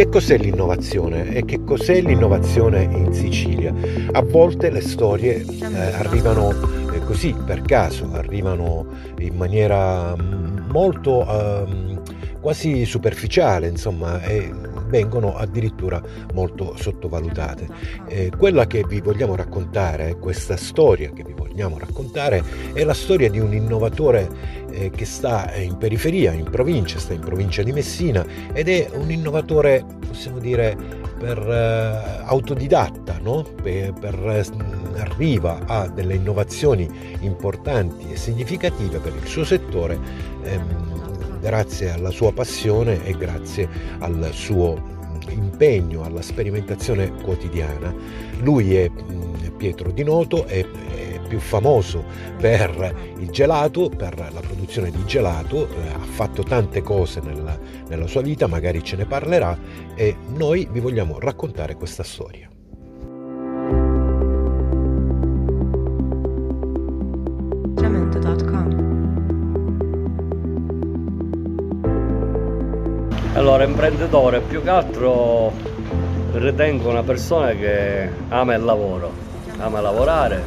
Che cos'è l'innovazione e che cos'è l'innovazione in Sicilia? A volte le storie eh, arrivano eh, così per caso, arrivano in maniera mm, molto eh, quasi superficiale, insomma, e vengono addirittura molto sottovalutate. Eh, quella che vi vogliamo raccontare, questa storia che vi vogliamo raccontare, è la storia di un innovatore eh, che sta in periferia, in provincia, sta in provincia di Messina ed è un innovatore, possiamo dire, per eh, autodidatta, no? per, per eh, arriva a delle innovazioni importanti e significative per il suo settore. Ehm, grazie alla sua passione e grazie al suo impegno alla sperimentazione quotidiana. Lui è Pietro Di Noto, è, è più famoso per il gelato, per la produzione di gelato, eh, ha fatto tante cose nella, nella sua vita, magari ce ne parlerà e noi vi vogliamo raccontare questa storia. Imprenditore più che altro ritengo una persona che ama il lavoro, ama lavorare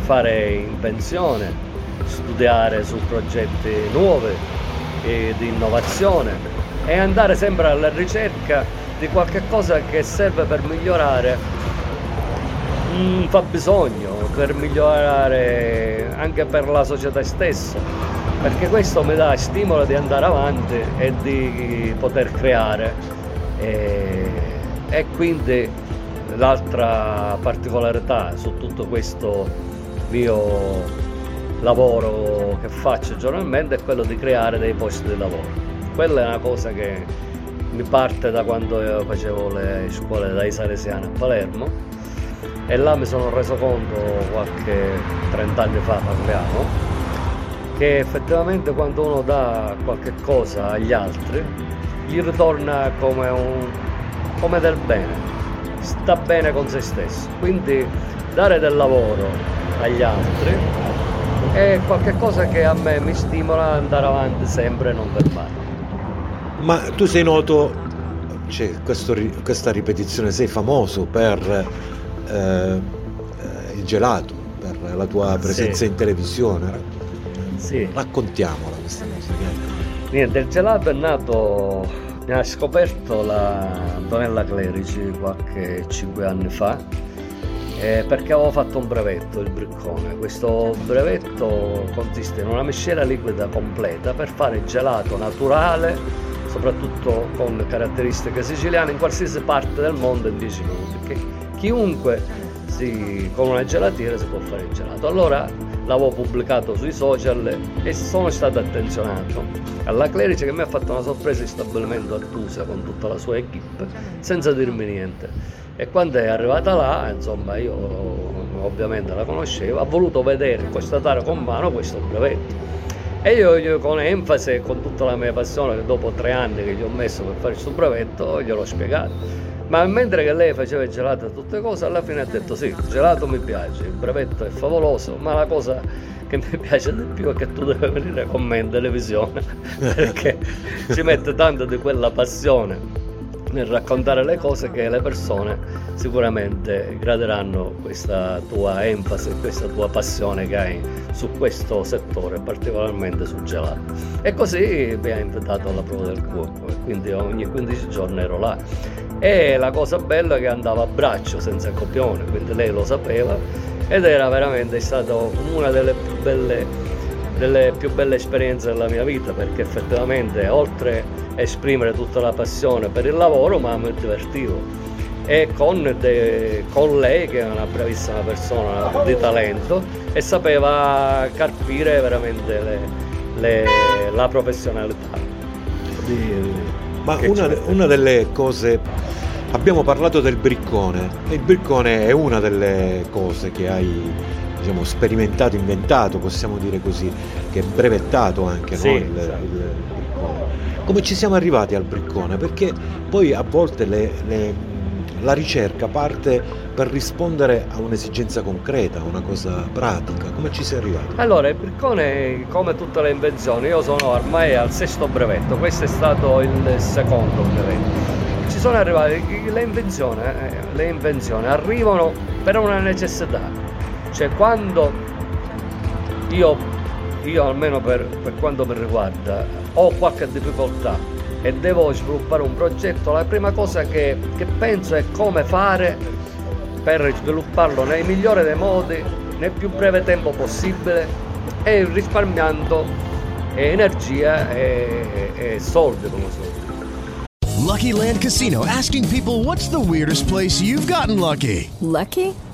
fare invenzione, studiare su progetti nuovi e di innovazione e andare sempre alla ricerca di qualche cosa che serve per migliorare un fabbisogno, per migliorare anche per la società stessa perché questo mi dà stimolo di andare avanti e di poter creare. E, e quindi l'altra particolarità su tutto questo mio lavoro che faccio giornalmente è quello di creare dei posti di lavoro. Quella è una cosa che mi parte da quando facevo le scuole dai Salesiani a Palermo e là mi sono reso conto qualche 30 anni fa parliamo che effettivamente quando uno dà qualche cosa agli altri gli ritorna come, un, come del bene, sta bene con se stesso. Quindi dare del lavoro agli altri è qualcosa che a me mi stimola ad andare avanti sempre e non fermare. Ma tu sei noto, cioè, questo, questa ripetizione, sei famoso per eh, il gelato, per la tua presenza sì. in televisione sì. Raccontiamola questa cosa. Niente, il gelato è nato, mi ha scoperto la Antonella Clerici qualche 5 anni fa eh, perché avevo fatto un brevetto, il briccone. Questo brevetto consiste in una miscela liquida completa per fare gelato naturale, soprattutto con caratteristiche siciliane, in qualsiasi parte del mondo in 10 minuti. Che chiunque si, con una gelatina si può fare il gelato. Allora l'avevo pubblicato sui social e sono stato attenzionato. Alla Clerice che mi ha fatto una sorpresa di stabilimento a Tusa con tutta la sua equip senza dirmi niente. E quando è arrivata là insomma io ovviamente la conoscevo ha voluto vedere constatare con mano questo brevetto. E io, io, con enfasi e con tutta la mia passione dopo tre anni che gli ho messo per fare questo brevetto gliel'ho spiegato ma mentre che lei faceva il gelato e tutte cose, alla fine ha detto sì, il gelato mi piace, il brevetto è favoloso, ma la cosa che mi piace di più è che tu devi venire con me in televisione, perché ci mette tanto di quella passione nel raccontare le cose che le persone sicuramente graderanno questa tua enfasi, questa tua passione che hai su questo settore, particolarmente sul gelato. E così mi ha invitato alla prova del cuoco, quindi ogni 15 giorni ero là. E la cosa bella è che andava a braccio senza copione, quindi lei lo sapeva ed era veramente stata una delle più belle, delle più belle esperienze della mia vita perché effettivamente oltre a esprimere tutta la passione per il lavoro ma mi divertivo e con, de, con lei che è una bravissima persona di talento e sapeva carpire veramente le, le, la professionalità. Ma una, una delle cose Abbiamo parlato del briccone il briccone è una delle cose che hai diciamo, sperimentato, inventato, possiamo dire così, che è brevettato anche sì, no? il, esatto. il, briccone. Come ci siamo arrivati al briccone? Perché poi a volte le, le, la ricerca parte per rispondere a un'esigenza concreta, a una cosa pratica. Come ci sei arrivato? Allora, il briccone, come tutte le invenzioni, io sono ormai al sesto brevetto, questo è stato il secondo brevetto ci sono arrivate le invenzioni, eh, le invenzioni arrivano per una necessità. Cioè quando io, io almeno per, per quanto mi riguarda, ho qualche difficoltà e devo sviluppare un progetto, la prima cosa che, che penso è come fare per svilupparlo nel migliore dei modi, nel più breve tempo possibile e risparmiando energia e, e soldi come sono. Lucky Land Casino asking people what's the weirdest place you've gotten lucky? Lucky?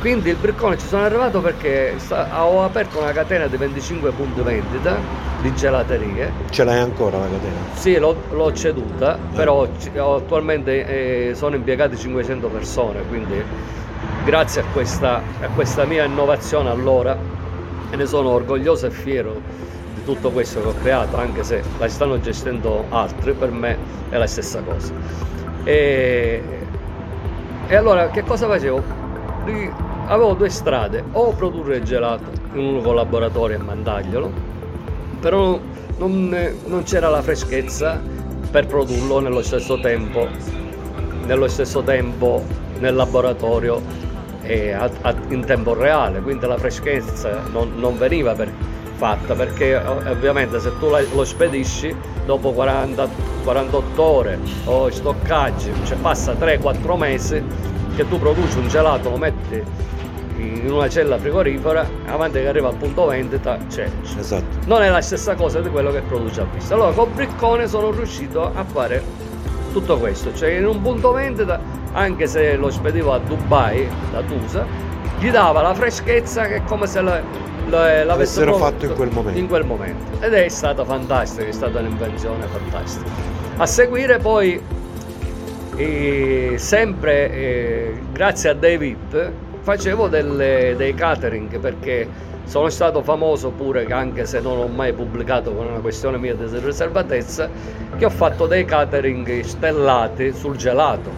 Quindi il briccone ci sono arrivato perché ho aperto una catena di 25 punti vendita di gelaterie. Ce l'hai ancora la catena? Sì, l'ho, l'ho ceduta, però attualmente eh, sono impiegate 500 persone, quindi grazie a questa, a questa mia innovazione allora e ne sono orgoglioso e fiero di tutto questo che ho creato, anche se la stanno gestendo altri, per me è la stessa cosa. E, e allora che cosa facevo? Avevo due strade, o produrre il gelato in un collaboratorio e mandarglielo, però non, non c'era la freschezza per produrlo nello stesso tempo, nello stesso tempo nel laboratorio e a, a, in tempo reale, quindi la freschezza non, non veniva per, fatta perché ovviamente se tu lo spedisci dopo 40, 48 ore o stoccaggi, cioè passa 3-4 mesi che tu produci un gelato, lo metti in una cella frigorifera, avanti che arriva al punto vendita c'è. Esatto. Non è la stessa cosa di quello che produce a vista. Allora con Briccone sono riuscito a fare tutto questo, cioè in un punto vendita, anche se lo spedivo a Dubai, da Tusa, gli dava la freschezza che è come se la, la, l'avessero fatto in quel momento. In quel momento. Ed è stata fantastica, è stata un'invenzione fantastica. A seguire poi e sempre eh, grazie a David facevo delle, dei catering perché sono stato famoso pure anche se non ho mai pubblicato con una questione mia di riservatezza che ho fatto dei catering stellati sul gelato.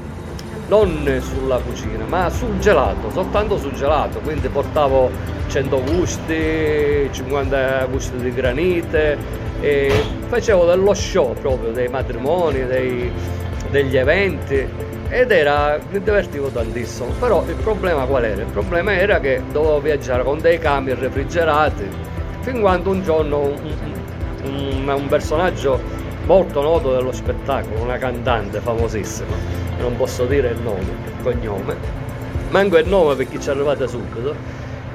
Non sulla cucina ma sul gelato soltanto sul gelato. Quindi portavo 100 gusti 50 gusti di granite facevo dello show proprio dei matrimoni dei degli eventi ed era mi divertivo tantissimo però il problema qual era? il problema era che dovevo viaggiare con dei camion refrigerati fin quando un giorno un, un, un personaggio molto noto dello spettacolo una cantante famosissima non posso dire il nome il cognome manco il nome per chi ci è arrivato subito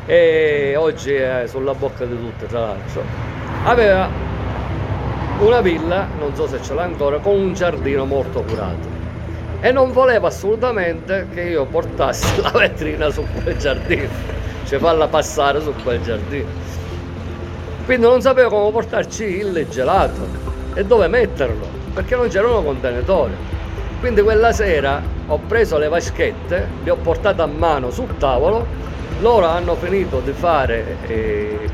e oggi è sulla bocca di tutte tra l'altro aveva una villa, non so se ce l'ha ancora, con un giardino molto curato. E non voleva assolutamente che io portassi la vetrina su quel giardino, cioè farla passare su quel giardino. Quindi non sapevo come portarci il gelato e dove metterlo, perché non c'erano contenitori. Quindi quella sera ho preso le vaschette, le ho portate a mano sul tavolo loro hanno finito di fare eh,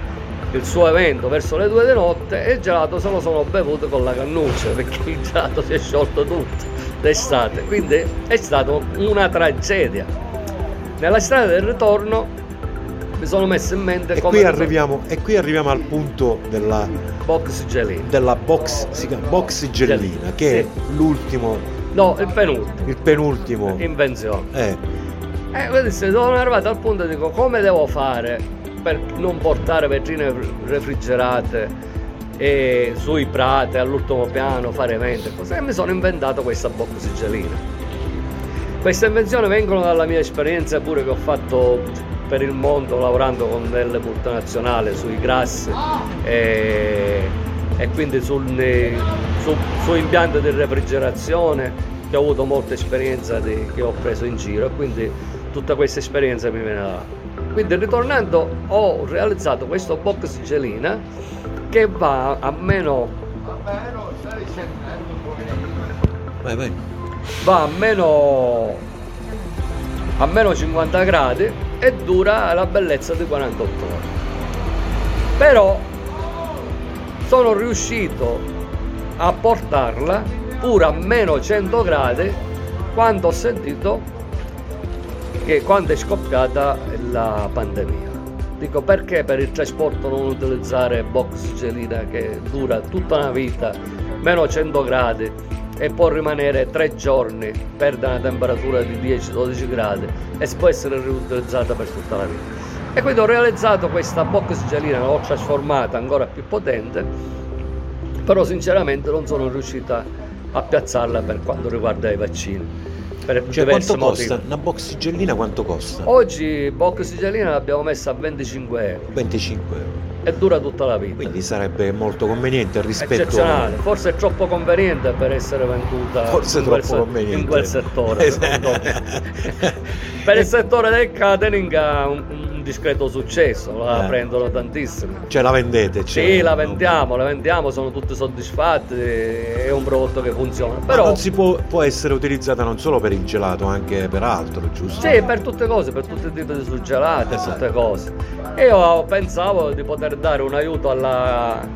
il suo evento verso le due di notte e il gelato se lo sono bevuto con la cannuccia perché il gelato si è sciolto tutto d'estate, quindi è stata una tragedia. Nella strada del ritorno mi sono messo in mente E come qui, arriviamo, e qui arriviamo al punto della box gelina. della box, si chiama box gellina, che è l'ultimo, No, il penultimo, il penultimo. invenzione. Eh, Eh, vedi, se sono arrivato al punto dico come devo fare per non portare vetrine refrigerate e sui prati all'ultimo piano, fare eventi e cose. E mi sono inventato questa box gelina. Queste invenzioni vengono dalla mia esperienza pure che ho fatto per il mondo lavorando con delle multinazionali sui grassi e, e quindi sul, su, su impianti di refrigerazione che ho avuto molta esperienza di- che ho preso in giro e quindi tutta questa esperienza mi viene da là. Quindi ritornando ho realizzato questo box gelina che va a meno vai, vai. va a meno a meno 50 gradi e dura la bellezza di 48 ore però sono riuscito a portarla pure a meno 100 gradi quando ho sentito che quando è scoppiata la pandemia dico perché per il trasporto non utilizzare box gelina che dura tutta una vita meno 100 gradi e può rimanere tre giorni, perde una temperatura di 10-12 gradi e può essere riutilizzata per tutta la vita. E quindi ho realizzato questa box gelina, l'ho trasformata ancora più potente, però sinceramente non sono riuscita a piazzarla per quanto riguarda i vaccini. Per Cioè, quanto costa? Una box gellina quanto costa? Oggi box gelina l'abbiamo messa a 25 euro 25 euro. e dura tutta la vita. Quindi sarebbe molto conveniente rispetto Eccezionale, forse è troppo conveniente per essere venduta Forse in, quel, troppo se- conveniente. in quel settore. per il settore del catering ha un, un discreto successo, la Eh. prendono tantissimi. Cioè la vendete? Cioè, Sì, la vendiamo, la vendiamo, sono tutti soddisfatti, è un prodotto che funziona. Ma Però non si può, può essere utilizzata non solo per il gelato, anche per altro, giusto? Sì, per tutte cose, per tutti i tipi di surgelati, Esatto. tutte cose. E io pensavo di poter dare un aiuto alla,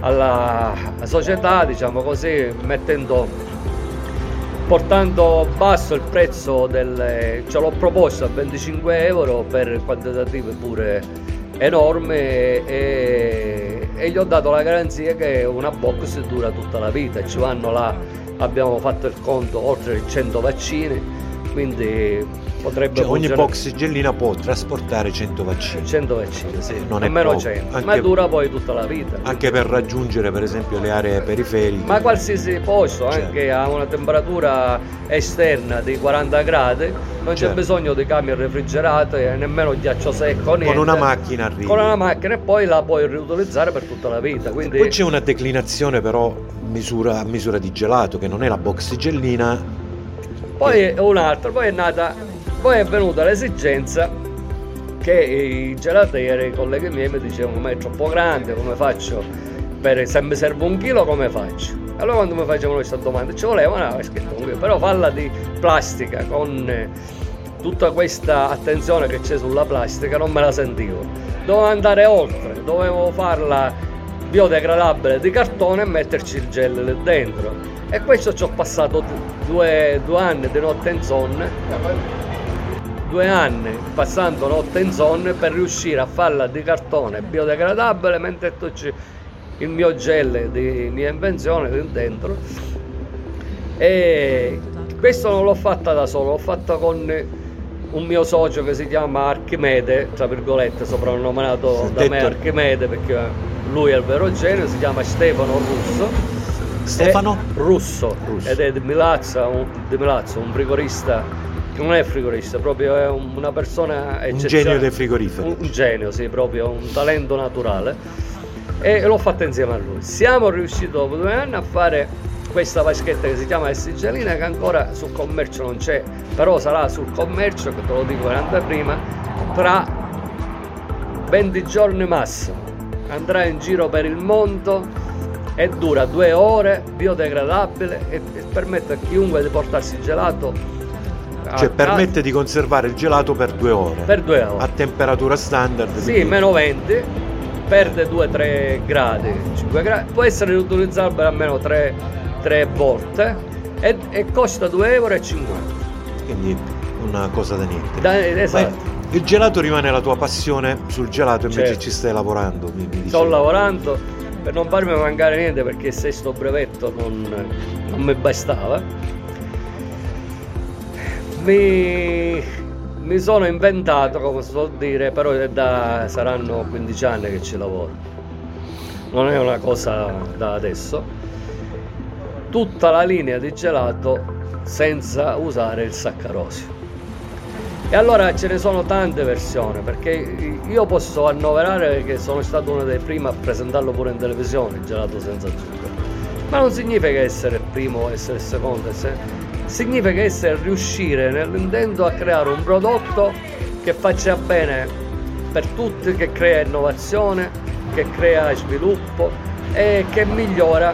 alla società, diciamo così, mettendo portando basso il prezzo del ce l'ho proposto a 25 euro per quantitativi pure enormi e, e gli ho dato la garanzia che una box dura tutta la vita ci vanno là. Abbiamo fatto il conto oltre 100 vaccini quindi potrebbe Cioè, ogni box gellina può trasportare 100 vaccini. 100 vaccini, sì, Non è almeno poco. 100, Anche- ma dura poi tutta la vita. Anche per raggiungere per esempio le aree periferiche. Ma qualsiasi posto, Certo. anche a una temperatura esterna di 40 gradi, non c'è Certo. bisogno di camion refrigerate, e nemmeno ghiaccio secco, niente. Con una macchina arrivi. Con una macchina e poi la puoi riutilizzare per tutta la vita. Quindi Poi c'è una declinazione però misura- a misura di gelato, che non è la box gellina. Poi un poi è nata, poi è venuta l'esigenza che i gelatieri, i colleghi miei mi dicevano ma è troppo grande, come faccio? Per, se mi serve un chilo come faccio? Allora quando mi facevano questa domanda ci voleva una chilo, però falla di plastica con eh, tutta questa attenzione che c'è sulla plastica non me la sentivo. Dovevo andare oltre, dovevo farla biodegradabile di cartone e metterci il gel dentro. E questo ci ho passato d- due, due anni di notte in sonne, due anni passando notte in sonne per riuscire a farla di cartone biodegradabile mettendoci il mio gel di mia invenzione dentro. E questo non l'ho fatta da solo, l'ho fatta con un mio socio che si chiama Archimede, tra virgolette, soprannominato da me Archimede perché lui è il vero genio, si chiama Stefano Russo. Stefano? Russo, Russo. ed è di Milazzo, un, di Milazzo, un frigorista, che non è frigorista, proprio è un- una persona Un eccezionale. genio dei frigoriferi. Un, un genio, sì, proprio un talento naturale. E l'ho fatta insieme a lui. Siamo riusciti dopo due anni a fare questa vaschetta che si chiama Essigelina che ancora sul commercio non c'è, però sarà sul commercio, che te lo dico in anteprima, tra 20 giorni massimo. Andrà in giro per il mondo e dura due ore, biodegradabile e, e permette a chiunque di portarsi gelato a- Cioè permette di conservare il gelato per due ore. per due ore. A temperatura standard. Sì, quindi- meno 20, perde 2-3 gradi, 5 gradi, può essere riutilizzabile almeno 3, volte e, e costa 2,50 euro. Quindi una cosa da niente. Da- esatto. Il gelato rimane la tua passione sul gelato invece Certo. ci stai lavorando. Mi, mi Sto lavorando per non farmi mancare niente perché se sto brevetto non, non mi bastava. Mi, mi sono inventato, come si suol dire, però da, saranno 15 anni che ci lavoro. Non è una cosa da adesso. Tutta la linea di gelato senza usare il saccarosio. E allora ce ne sono tante versioni, perché io posso annoverare che sono stato uno dei primi a presentarlo pure in televisione, il gelato senza zucchero. Ma non significa essere primo essere secondo, se- significa essere riuscire nell'intento a creare un prodotto che faccia bene per tutti, che crea innovazione, che crea sviluppo e che migliora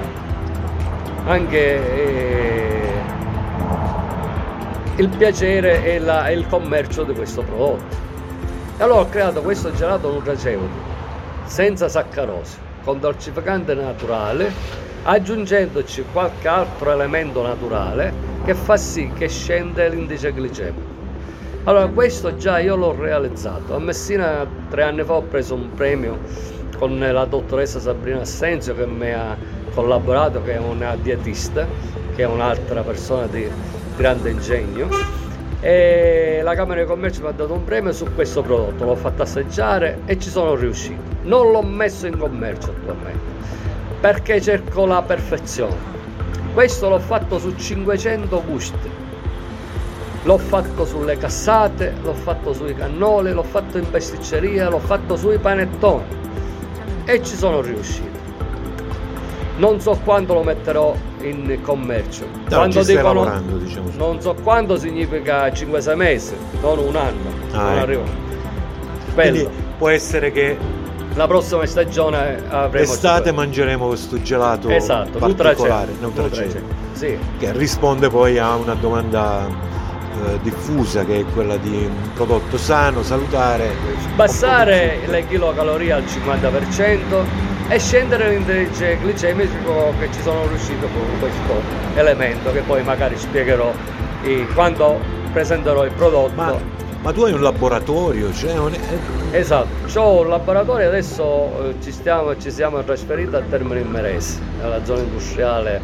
anche eh, il piacere e, la- e il commercio di questo prodotto. E allora ho creato questo gelato nutraceutico senza saccarosio, con dolcificante naturale, aggiungendoci qualche altro elemento naturale che fa sì che scende l'indice glicemico. Allora, questo già io l'ho realizzato. A Messina tre anni fa ho preso un premio con la dottoressa Sabrina Assenzio che mi ha collaborato, che è una dietista, che è un'altra persona di grande ingegno. E la Camera di Commercio mi ha dato un premio su questo prodotto, l'ho fatto assaggiare e ci sono riuscito. Non l'ho messo in commercio attualmente perché cerco la perfezione. Questo l'ho fatto su 500 gusti. L'ho fatto sulle cassate, l'ho fatto sui cannoli, l'ho fatto in pasticceria, l'ho fatto sui panettoni e ci sono riuscito. Non so quando lo metterò in commercio. No, quando dicono- lavorando, diciamo. non so quando significa 5-6 mesi, non un anno. Ah, non ecco. arrivo. Quindi può essere che La prossima stagione avremo estate mangeremo questo gelato Esatto, particolare, nutraceutico, Sì. che risponde poi a una domanda eh, diffusa che è quella di un prodotto sano, salutare. Abbassare le kilocalorie al 50% e scendere l'indice glicemico che ci sono riuscito con questo elemento che poi magari spiegherò quando presenterò il prodotto. Ma, ma tu hai un laboratorio, cioè un- eh, Esatto, ho un laboratorio adesso eh, ci, stiamo, ci siamo trasferiti a Termini Imerese, nella zona industriale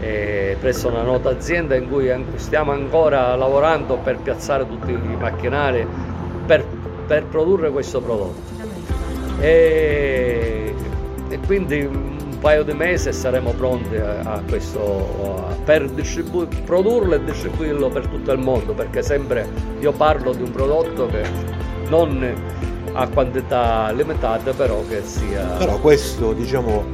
eh, presso una nota azienda in cui stiamo ancora lavorando per piazzare tutti i macchinari per, per produrre questo prodotto. E, e quindi un paio di mesi saremo pronti a, questo per distribu- produrlo e distribuirlo per tutto il mondo perché sempre io parlo di un prodotto che non a quantità limitate però che sia però questo diciamo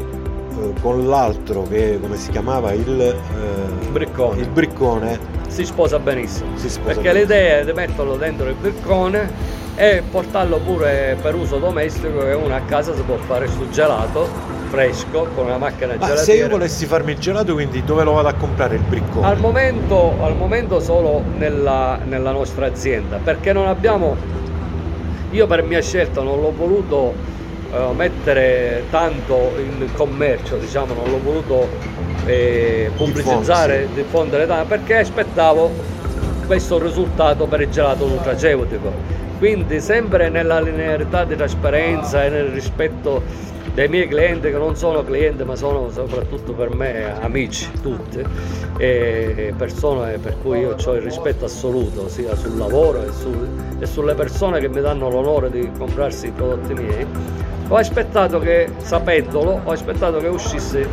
eh, con l'altro che come si chiamava il, eh, Briccone. il briccone si sposa benissimo si sposa perché benissimo. l'idea è di metterlo dentro il briccone e portarlo pure per uso domestico che uno a casa si può fare sul gelato fresco con una macchina Ma se io gelatiera volessi farmi il gelato, quindi dove lo vado a comprare il briccone? Al momento, al momento solo nella, nella nostra azienda, perché non abbiamo, io per mia scelta non l'ho voluto eh, mettere tanto in commercio, diciamo, non l'ho voluto eh, pubblicizzare, diffondere tanto, perché aspettavo questo risultato per il gelato nutraceutico. Quindi sempre nella linearità di trasparenza e nel rispetto dei miei clienti che non sono clienti ma sono soprattutto per me amici tutti e persone per cui io ho il rispetto assoluto sia sul lavoro e, sul- e sulle persone che mi danno l'onore di comprarsi i prodotti miei ho aspettato che sapendolo ho aspettato che uscisse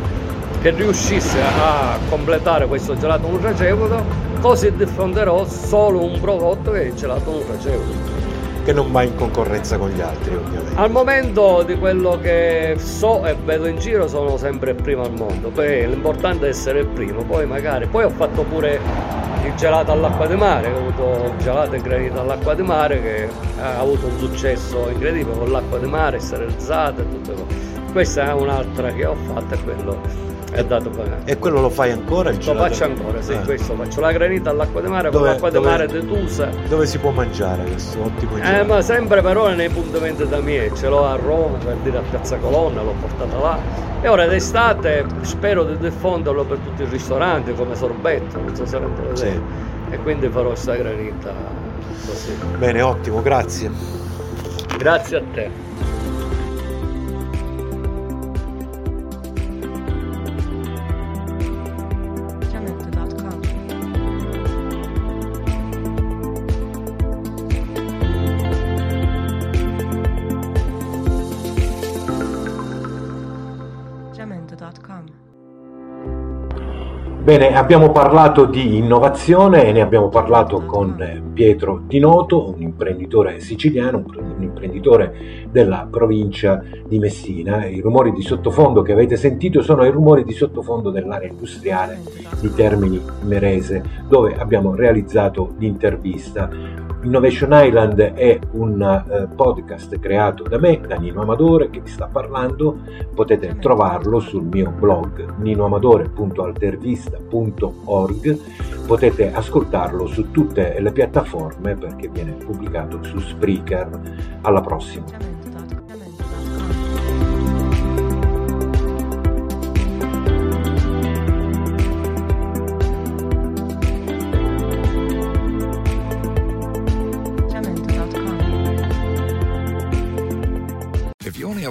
che riuscisse a completare questo gelato nutraceutico così diffonderò solo un prodotto che è il gelato nutraceutico Che non va in concorrenza con gli altri, ovviamente. al momento di quello che so e vedo in giro sono sempre il primo al mondo, poi l'importante è essere il primo, poi magari, poi ho fatto pure il gelato all'acqua di mare, ho avuto il gelato in granito all'acqua di mare che ha avuto un successo incredibile con l'acqua di mare, sterilizzata e tutte cose. Questa è un'altra che ho fatto, è quello è dato pagare. E quello lo fai ancora? Il Lo gelato? faccio ancora, sì, Eh. questo faccio la granita all'acqua di mare con Dove- l'acqua di mare detusa. Dove si può mangiare questo ottimo Eh, gelato? ma sempre però nei punti vendita miei, ce l'ho a Roma, per dire a Piazza Colonna, l'ho portata là. E ora d'estate spero di diffonderlo per tutti i ristoranti come sorbetto, non so se rende vedere. Sì. E quindi farò sta granita così. Bene, ottimo, grazie. Grazie a te. Bene, abbiamo parlato di innovazione e ne abbiamo parlato con eh, Pietro Di Noto, un imprenditore siciliano, un imprenditore della provincia di Messina. I rumori di sottofondo che avete sentito sono i rumori di sottofondo dell'area industriale di Termini Merese, dove abbiamo realizzato l'intervista. Innovation Island è un eh, podcast creato da me, da Nino Amadore, che vi sta parlando. Potete trovarlo sul mio blog ninoamadore.altervista.org. Potete ascoltarlo su tutte le piattaforme perché viene pubblicato su Spreaker. Alla prossima.